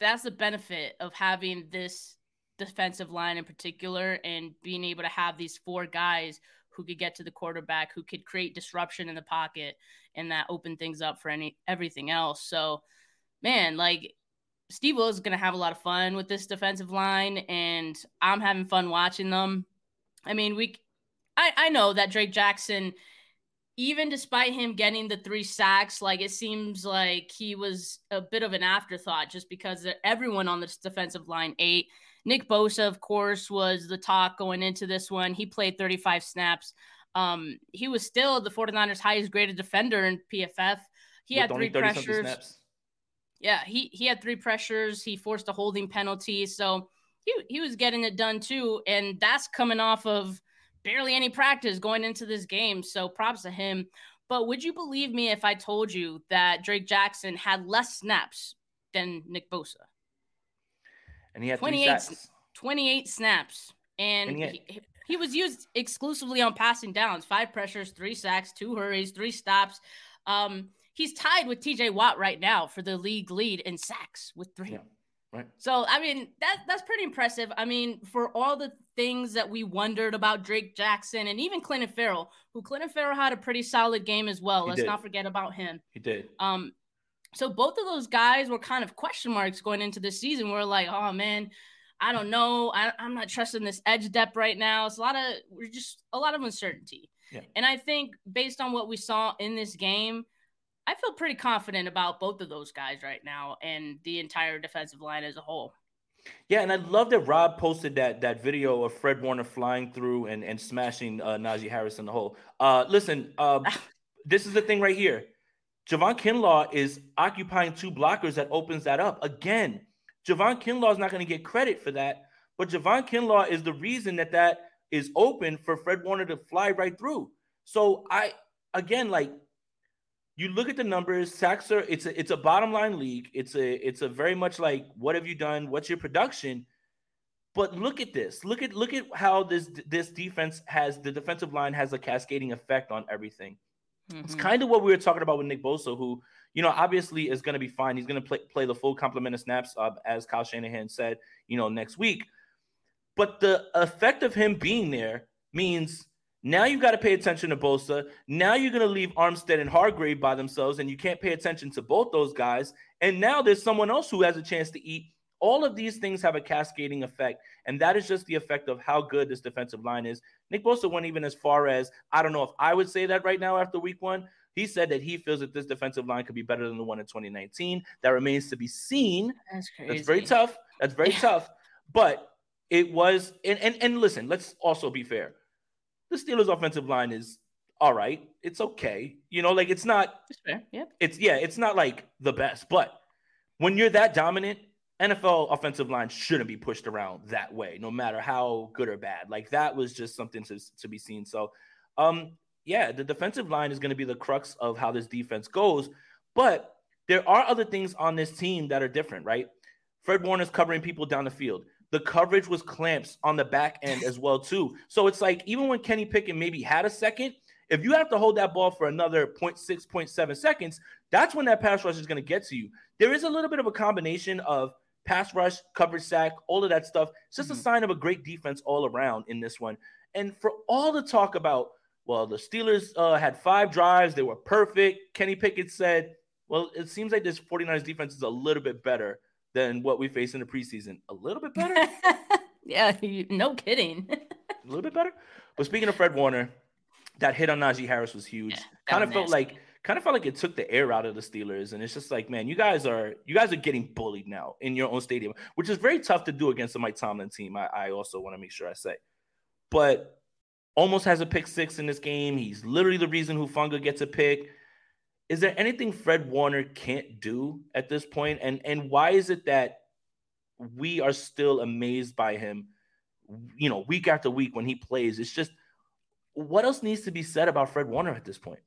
that's the benefit of having this defensive line in particular and being able to have these four guys who could get to the quarterback, who could create disruption in the pocket and that open things up for any everything else. So, man, like Steve Wilks is going to have a lot of fun with this defensive line and I'm having fun watching them. I mean, we I I know that Drake Jackson even despite him getting the three sacks, like it seems like he was a bit of an afterthought just because everyone on this defensive line ate. Nick Bosa, of course, was the talk going into this one. He played 35 snaps. Um, he was still the 49ers' highest graded defender in PFF. He With had three pressures. Yeah, he, he had three pressures. He forced a holding penalty. So he, he was getting it done too. And that's coming off of barely any practice going into this game. So props to him. But would you believe me if I told you that Drake Jackson had less snaps than Nick Bosa? And he had 28, 28 snaps. And, and he, had- he, he was used exclusively on passing downs, five pressures, three sacks, two hurries, three stops. Um, he's tied with TJ Watt right now for the league lead in sacks with three. Yeah. Right. So I mean that that's pretty impressive. I mean, for all the things that we wondered about Drake Jackson and even Clelin Ferrell, who Clelin Ferrell had a pretty solid game as well. He Let's did. not forget about him. He did. Um, so both of those guys were kind of question marks going into the season. We're like, oh man, I don't know. I, am not trusting this edge depth right now. It's a lot of we're just a lot of uncertainty. Yeah. And I think based on what we saw in this game, I feel pretty confident about both of those guys right now and the entire defensive line as a whole. Yeah, and I love that Rob posted that that video of Fred Warner flying through and and smashing uh, Najee Harris in the hole. Uh, listen, uh, this is the thing right here. Javon Kinlaw is occupying two blockers that opens that up. Again, Javon Kinlaw is not going to get credit for that, but Javon Kinlaw is the reason that that is open for Fred Warner to fly right through. So I again like you look at the numbers, sacks are it's a it's a bottom line league. It's a it's a very much like what have you done? What's your production? But look at this. Look at look at how this this defense has the defensive line has a cascading effect on everything. Mm-hmm. It's kind of what we were talking about with Nick Bosa, who you know obviously is going to be fine. He's going to play play the full complement of snaps, uh, as Kyle Shanahan said, you know, next week. But the effect of him being there means now you've got to pay attention to Bosa. Now you're going to leave Armstead and Hargrave by themselves, and you can't pay attention to both those guys. And now there's someone else who has a chance to eat. All of these things have a cascading effect, and that is just the effect of how good this defensive line is. Nick Bosa went even as far as I don't know if I would say that right now after week one. He said that he feels that this defensive line could be better than the one in 2019. That remains to be seen. That's crazy. That's very tough. That's very yeah. tough. But it was, and, and and listen, let's also be fair the Steelers' offensive line is all right. It's okay. You know, like it's not. It's fair. Yeah. It's yeah. It's not like the best, but when you're that dominant, NFL offensive line shouldn't be pushed around that way, no matter how good or bad. Like that was just something to to be seen. So, um, yeah, the defensive line is going to be the crux of how this defense goes. But there are other things on this team that are different, right? Fred Warner's covering people down the field. The coverage was clamps on the back end as well too. So it's like even when Kenny Pickett maybe had a second, if you have to hold that ball for another 0.6, 0.7 seconds, that's when that pass rush is going to get to you. There is a little bit of a combination of pass rush, coverage sack, all of that stuff. It's just mm-hmm. a sign of a great defense all around in this one. And for all the talk about, well, the Steelers uh, had five drives, they were perfect. Kenny Pickett said, well, it seems like this 49ers defense is a little bit better than what we face in the preseason. A little bit better? yeah, no kidding. a little bit better. But speaking of Fred Warner, that hit on Najee Harris was huge. Yeah, kind of felt like kind of felt like it took the air out of the Steelers, and it's just like, man, you guys are you guys are getting bullied now in your own stadium, which is very tough to do against the Mike Tomlin team. I, I also want to make sure I say, but almost has a pick six in this game. He's literally the reason Hufanga gets a pick. Is there anything Fred Warner can't do at this point? And and why is it that we are still amazed by him, you know, week after week when he plays? It's just what else needs to be said about Fred Warner at this point?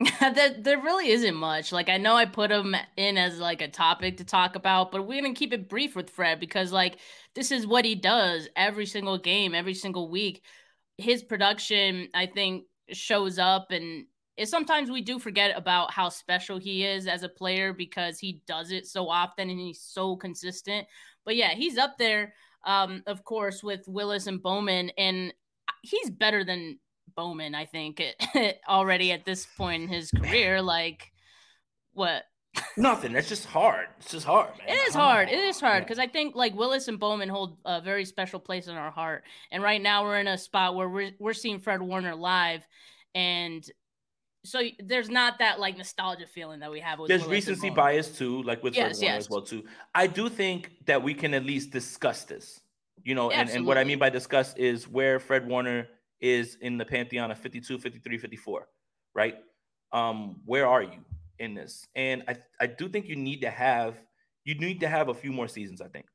there, there really isn't much. Like I know I put him in as like a topic to talk about, but we're gonna keep it brief with Fred because like this is what he does every single game, every single week. His production, I think, shows up and sometimes we do forget about how special he is as a player because he does it so often and he's so consistent. But yeah, he's up there, um, of course, with Willis and Bowman, and he's better than Bowman, I think, already at this point in his career. Like, what? Nothing. That's just hard. It's just hard, man. It is hard. It is hard because. I think like Willis and Bowman hold a very special place in our heart. And right now we're in a spot where we're we're seeing Fred Warner live, and so there's not that like nostalgia feeling that we have with. There's Willis recency bias too, like with yes, Fred Warner yes. as well too. I do think that we can at least discuss this. You know, yeah, and, and what I mean by discuss is where Fred Warner is in the pantheon of 52, 53, 54, right? Um, where are you in this? And I, I do think you need to have you need to have a few more seasons, I think.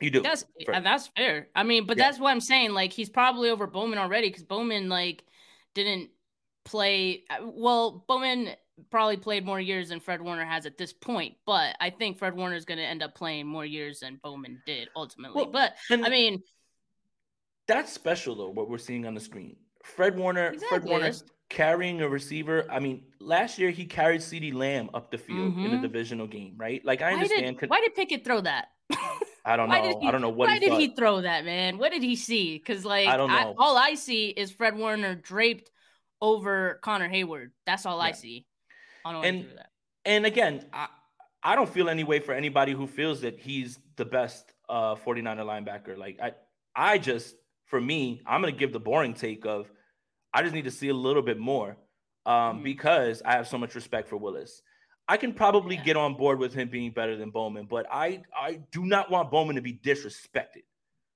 You do. That's and that's fair. I mean, but yeah. that's what I'm saying. Like he's probably over Bowman already because Bowman like didn't play well, Bowman probably played more years than Fred Warner has at this point, but I think Fred Warner is going to end up playing more years than Bowman did ultimately. Well, but I mean, that's special though. What we're seeing on the screen, Fred Warner, exactly. Fred Warner carrying a receiver. I mean, last year he carried CeeDee Lamb up the field mm-hmm. in a mm-hmm. divisional game, right? Like I understand. Why did, why did Pickett throw that? I don't know. He, I don't know what. Why he did thought. he throw that, man? What did he see? Because like, I don't know. I, all I see is Fred Warner draped over Connor Heyward. That's all yeah. I see. I don't and, And again, I, I don't feel any way for anybody who feels that he's the best uh 49er linebacker. Like I I just for me, I'm going to give the boring take of I just need to see a little bit more um, mm-hmm. because I have so much respect for Willis. I can probably yeah. get on board with him being better than Bowman, but I I do not want Bowman to be disrespected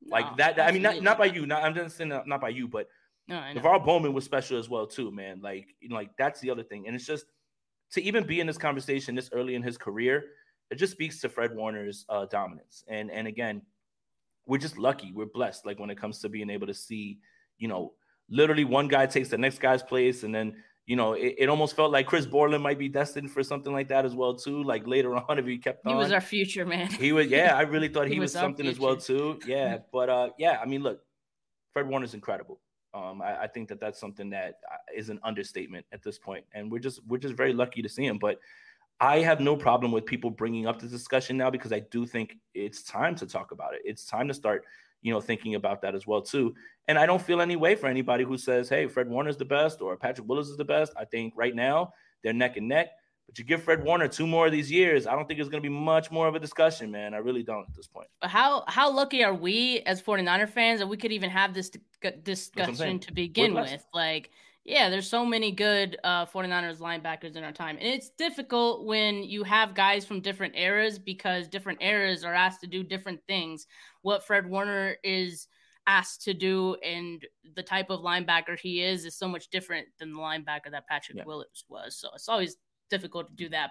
no, like that. Absolutely. I mean, not not by you. Not I'm just saying not, not by you, but no, LeVar Bowman was special as well too, man. Like you know, like that's the other thing, and it's just to even be in this conversation this early in his career, it just speaks to Fred Warner's uh, dominance. And and again, we're just lucky. We're blessed. Like when it comes to being able to see, you know, literally one guy takes the next guy's place, and then you know, it, it almost felt like Chris Borland might be destined for something like that as well too. Like later on, if he kept on, he was our future man. He was, yeah. I really thought he, he was, was something as well too. Yeah, but uh, yeah. I mean, look, Fred Warner's incredible. Um, I, I, think that that's something that uh, an understatement at this point, and we're just we're just very lucky to see him. But I have no problem with people bringing up the discussion now because I do think it's time to talk about it. It's time to start, you know, thinking about that as well too. And I don't feel any way for anybody who says, "Hey, Fred Warner's the best" or "Patrick Willis is the best." I think right now they're neck and neck. But you give Fred Warner two more of these years, I don't think it's going to be much more of a discussion, man. I really don't at this point. How how lucky are we as 49er fans that we could even have this discussion to begin with? Like yeah, there's so many good uh, 49ers linebackers in our time. And it's difficult when you have guys from different eras because different eras are asked to do different things. What Fred Warner is asked to do and the type of linebacker he is is so much different than the linebacker that Patrick yeah. Willis was. So it's always difficult to do that.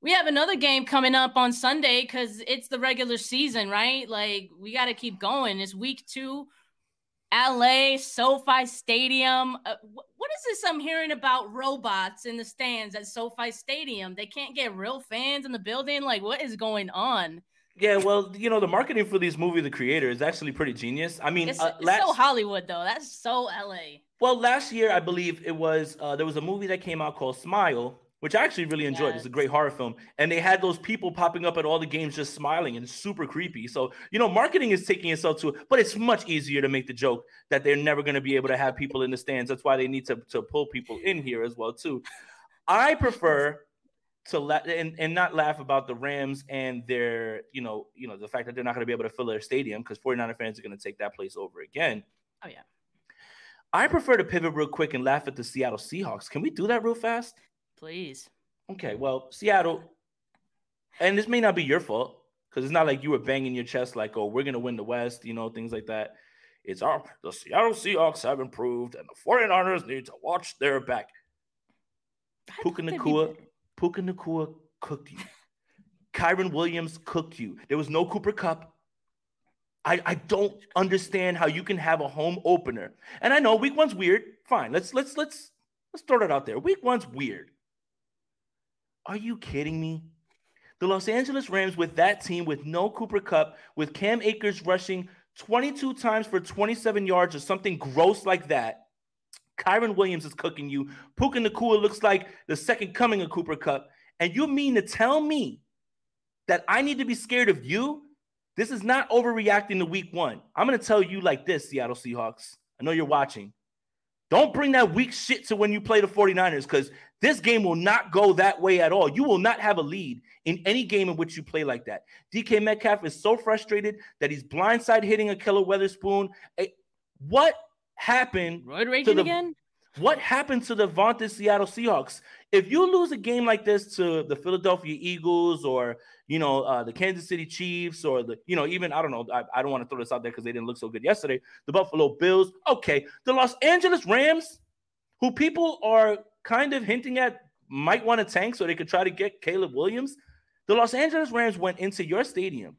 We have another game coming up on Sunday because it's the regular season, right? Like we got to keep going. It's week two, LA, SoFi Stadium. Uh, wh- what is this I'm hearing about robots in the stands at SoFi Stadium? They can't get real fans in the building. Like, what is going on? Yeah, well, you know, the marketing for these movie, The Creator, is actually pretty genius. I mean, It's, uh, it's last, so Hollywood though. That's so LA. well, last year I believe it was uh, there was a movie that came out called Smile, which I actually really enjoyed. It's a great horror film, and they had those people popping up at all the games just smiling, and super creepy. So you know, marketing is taking itself to, but it's much easier to make the joke that they're never going to be able to have people in the stands. That's why they need to to pull people in here as well too. I prefer to la- and, and not laugh about the Rams and their, you know, you know, the fact that they're not going to be able to fill their stadium because 49er fans are going to take that place over again. Oh yeah. I prefer to pivot real quick and laugh at the Seattle Seahawks. Can we do that real fast? Please. Okay, well, Seattle, and this may not be your fault because it's not like you were banging your chest like, oh, we're going to win the West, you know, things like that. It's our, the Seattle Seahawks have improved and the 49ers need to watch their back. Puka Nacua, Puka Nacua cooked you. Kyren Williams cooked you. There was no Cooper Kupp. I, I don't understand how you can have a home opener. And I know week one's weird. Fine. Let's let's let's let's throw it out there. Week one's weird. Are you kidding me? The Los Angeles Rams with that team with no Cooper Kupp, with Cam Akers rushing 22 times for 27 yards or something gross like that. Kyren Williams is cooking you. Puka Nacua looks like the second coming of Cooper Kupp. And you mean to tell me that I need to be scared of you? This is not overreacting to week one. I'm going to tell you like this, Seattle Seahawks. I know you're watching. Don't bring that weak shit to when you play the 49ers because this game will not go that way at all. You will not have a lead in any game in which you play like that. DK Metcalf is so frustrated that he's blindside hitting a Killer Weatherspoon. What happened Road to raging the again? What happened to the vaunted Seattle Seahawks? If you lose a game like this to the Philadelphia Eagles or you know uh, the Kansas City Chiefs or the you know even I don't know I, I don't want to throw this out there because they didn't look so good yesterday. The Buffalo Bills, okay, the Los Angeles Rams, who people are kind of hinting at might want to tank so they could try to get Caleb Williams. The Los Angeles Rams went into your stadium.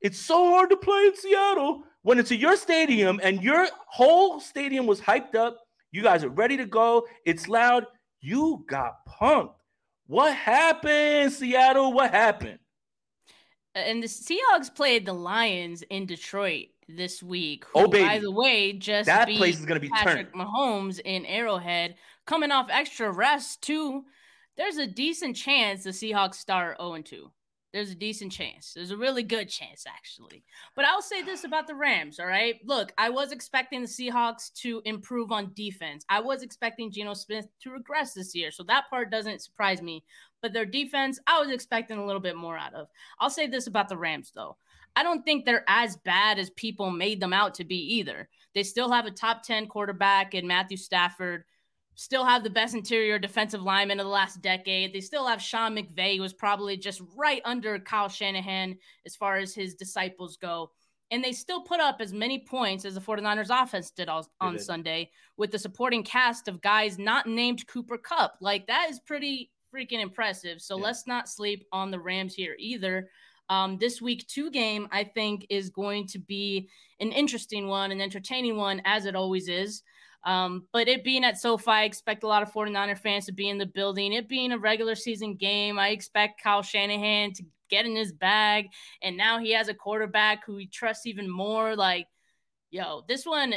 It's so hard to play in Seattle. Went into your stadium and your whole stadium was hyped up. You guys are ready to go. It's loud. You got punked. What happened, Seattle? What happened? Uh, and the Seahawks played the Lions in Detroit this week. Oh, who, by the way, just That place is gonna be Patrick turned. Mahomes in Arrowhead, coming off extra rest too. There's a decent chance the Seahawks start 0 2. There's a decent chance. There's a really good chance, actually. But I'll say this about the Rams, all right? Look, I was expecting the Seahawks to improve on defense. I was expecting Geno Smith to regress this year. So that part doesn't surprise me. But their defense, I was expecting a little bit more out of. I'll say this about the Rams, though. I don't think they're as bad as people made them out to be either. They still have a top 10 quarterback in Matthew Stafford still have the best interior defensive lineman of the last decade. They still have Sean McVay, who was probably just right under Kyle Shanahan as far as his disciples go. And they still put up as many points as the 49ers offense did on, on did. Sunday with the supporting cast of guys not named Cooper Kupp. Like that is pretty freaking impressive. So let's not sleep on the Rams here either. Um, this week two game, I think, is going to be an interesting one, an entertaining one, as it always is. Um, but it being at SoFi, I expect a lot of 49er fans to be in the building. It being a regular season game, I expect Kyle Shanahan to get in his bag. And now he has a quarterback who he trusts even more. Like, yo, this one,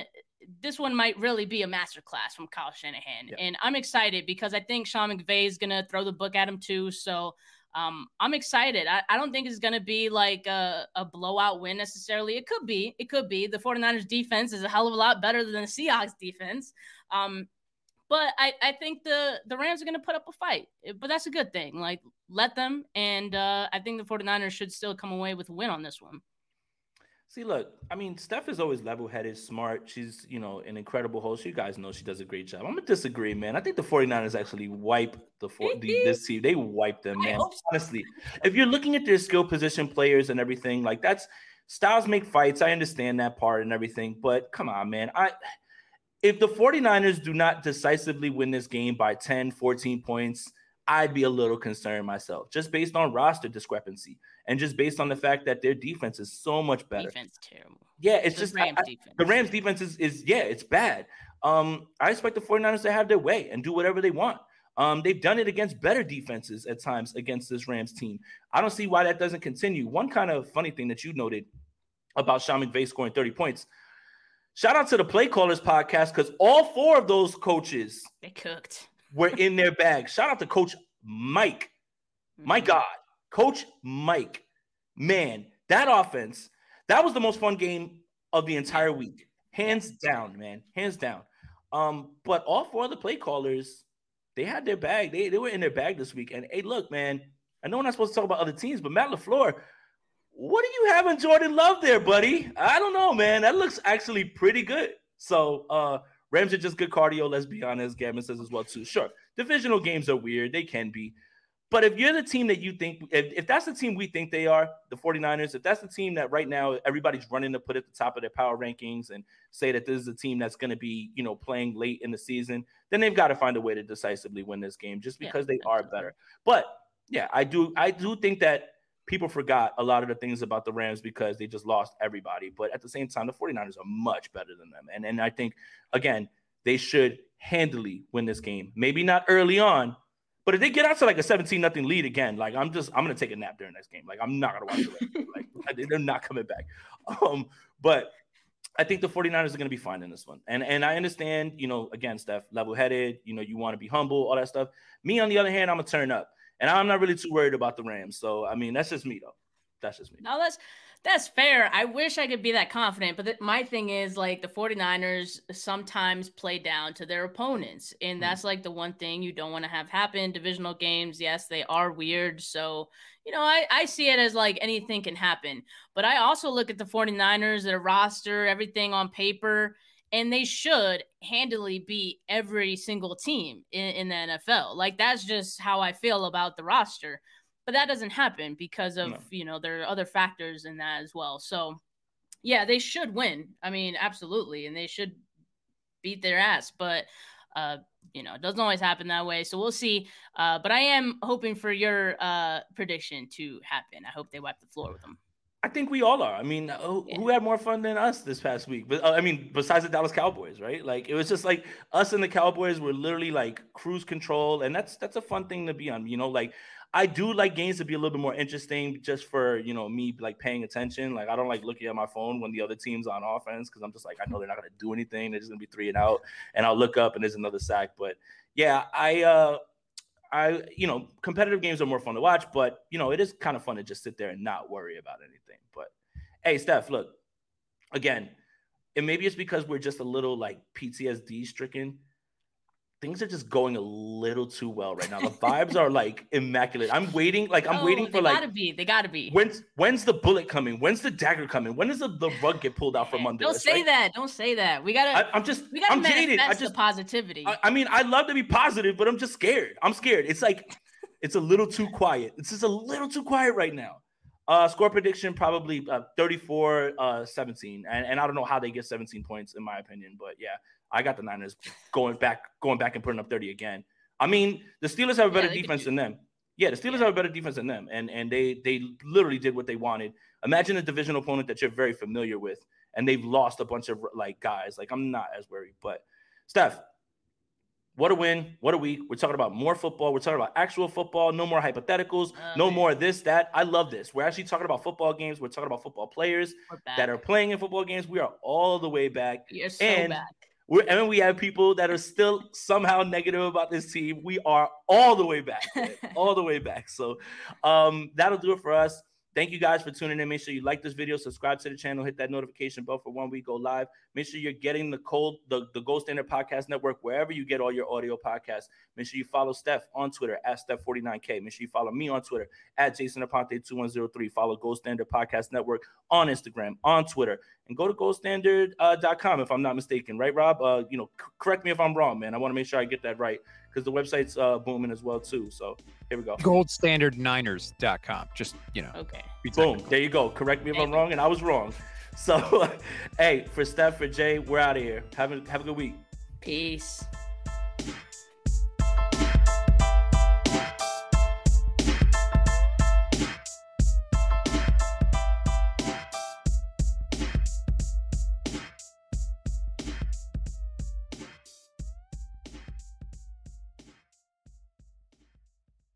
this one might really be a masterclass from Kyle Shanahan. Yeah. And I'm excited because I think Sean McVay is going to throw the book at him too. So um, I'm excited. I, I don't think it's going to be like a, a blowout win necessarily. It could be. It could be. The 49ers defense is a hell of a lot better than the Seahawks defense. Um, but I, I think the, the Rams are going to put up a fight. But that's a good thing. Like, let them. And uh, I think the 49ers should still come away with a win on this one. See, look, I mean, Steph is always level headed, smart. She's, you know, an incredible host. You guys know she does a great job. I'm going to disagree, man. I think the 49ers actually wipe the, four, the this team. They wipe them, man. Honestly, if you're looking at their skill position players and everything, like that's styles make fights. I understand that part and everything, but come on, man. I if the 49ers do not decisively win this game by 10, 14 points, I'd be a little concerned myself, just based on roster discrepancy and just based on the fact that their defense is so much better. Defense terrible. Yeah, it's the just Rams I, defense. the Rams defense is, is yeah, it's bad. Um, I expect the 49ers to have their way and do whatever they want. Um, they've done it against better defenses at times against this Rams team. I don't see why that doesn't continue. One kind of funny thing that you noted about Sean McVay scoring 30 points. Shout out to the Play Callers podcast because all four of those coaches they cooked were in their bag. Shout out to Coach Mike. My mm-hmm. God, Coach Mike. Man, that offense, that was the most fun game of the entire week. Hands down, man. Hands down. Um, but all four of the play callers, they had their bag. They, they were in their bag this week. And hey, look, man, I know we're not supposed to talk about other teams, but Matt LaFleur, what do you have in Jordan Love there, buddy? I don't know, man. That looks actually pretty good. So uh Rams are just good cardio, let's be honest. Gavin says as well, too. Sure, divisional games are weird. They can be. But if you're the team that you think, if, if that's the team we think they are, the 49ers, if that's the team that right now everybody's running to put at the top of their power rankings and say that this is a team that's going to be, you know, playing late in the season, then they've got to find a way to decisively win this game just because yeah, they are better. But yeah, I do, I do think that people forgot a lot of the things about the Rams because they just lost everybody. But at the same time, the 49ers are much better than them. And, and I think, again, they should handily win this game. Maybe not early on, but if they get out to like a 17 nothing lead again, like I'm just I'm gonna take a nap during this game. Like I'm not gonna watch it. like they're not coming back. Um, but I think the 49ers are gonna be fine in this one. And and I understand, you know, again, Steph, level-headed, you know, you want to be humble, all that stuff. Me, on the other hand, I'm gonna turn up. And I'm not really too worried about the Rams. So I mean, that's just me though. That's just me. No, that's that's fair. I wish I could be that confident, but th- my thing is like the 49ers sometimes play down to their opponents. And mm-hmm. that's like the one thing you don't want to have happen. Divisional games, yes, they are weird. So, you know, I, I see it as like anything can happen. But I also look at the 49ers, their roster, everything on paper, and they should handily beat every single team in, in the NFL. Like that's just how I feel about the roster but that doesn't happen because of no. you know there are other factors in that as well. So yeah they should win. I mean absolutely and they should beat their ass but uh you know it doesn't always happen that way so we'll see. Uh but i am hoping for your uh prediction to happen. I hope they wipe the floor with them I think we all are. I mean, who, yeah. who had more fun than us this past week? But uh, I mean, besides the Dallas Cowboys, right? Like it was just like us and the Cowboys were literally like cruise control, and that's that's a fun thing to be on. You know, like I do like games to be a little bit more interesting just for, you know, me like paying attention. Like I don't like looking at my phone when the other team's on offense because I'm just like, I know they're not gonna do anything. They're just gonna be three and out. And I'll look up and there's another sack. But yeah, I uh I, you know, competitive games are more fun to watch, but you know, it is kind of fun to just sit there and not worry about anything. But hey, Steph, look, again, and maybe it's because we're just a little like PTSD stricken things are just going a little too well right now. The vibes are like immaculate. I'm waiting, like I'm oh, waiting for like They gotta be, they gotta be. When's when's the bullet coming? When's the dagger coming? When does the, the rug get pulled out from under? Don't us, say right? that. Don't say that. We gotta. I, am just. We gotta I'm jaded. I just positivity. I, I, mean, I love to be positive, but I'm just scared. I'm scared. It's like it's a little too quiet. It's just a little too quiet right now. Uh, score prediction probably uh, 34 uh, 17. And, and I don't know how they get 17 points, in my opinion. But yeah, I got the Niners going back, going back and putting up 30 again. I mean, the Steelers have a better yeah, defense than them. Yeah, the Steelers yeah. have a better defense than them, and and they they literally did what they wanted. Imagine a division opponent that you're very familiar with, and they've lost a bunch of like guys. Like I'm not as worried, but Steph, what a win. What a week. We're talking about more football. We're talking about actual football. No more hypotheticals. Oh, no man. more this, that. I love this. We're actually talking about football games. We're talking about football players that are playing in football games. We are all the way back. You're so and back. We're, and we have people that are still somehow negative about this team. We are all the way back, all the way back. So um, that'll do it for us. Thank you guys for tuning in. Make sure you like this video, subscribe to the channel, hit that notification bell for when we go live. Make sure you're getting the cold, the, the Gold Standard Podcast Network wherever you get all your audio podcasts. Make sure you follow Steph on Twitter at Steph49K. Make sure you follow me on Twitter at Jason Aponte2103. Follow Gold Standard Podcast Network on Instagram, on Twitter, and go to goldstandard.com if I'm not mistaken, right, Rob? Uh, you know, c- correct me if I'm wrong, man. I want to make sure I get that right because the website's uh, booming as well too. So here we go. Goldstandardniners.com. Just, you know. Okay. Boom. There you go. Correct me if I'm wrong, and I was wrong. So, hey, for Steph, for Jay, we're out of here. Have a have a good week. Peace.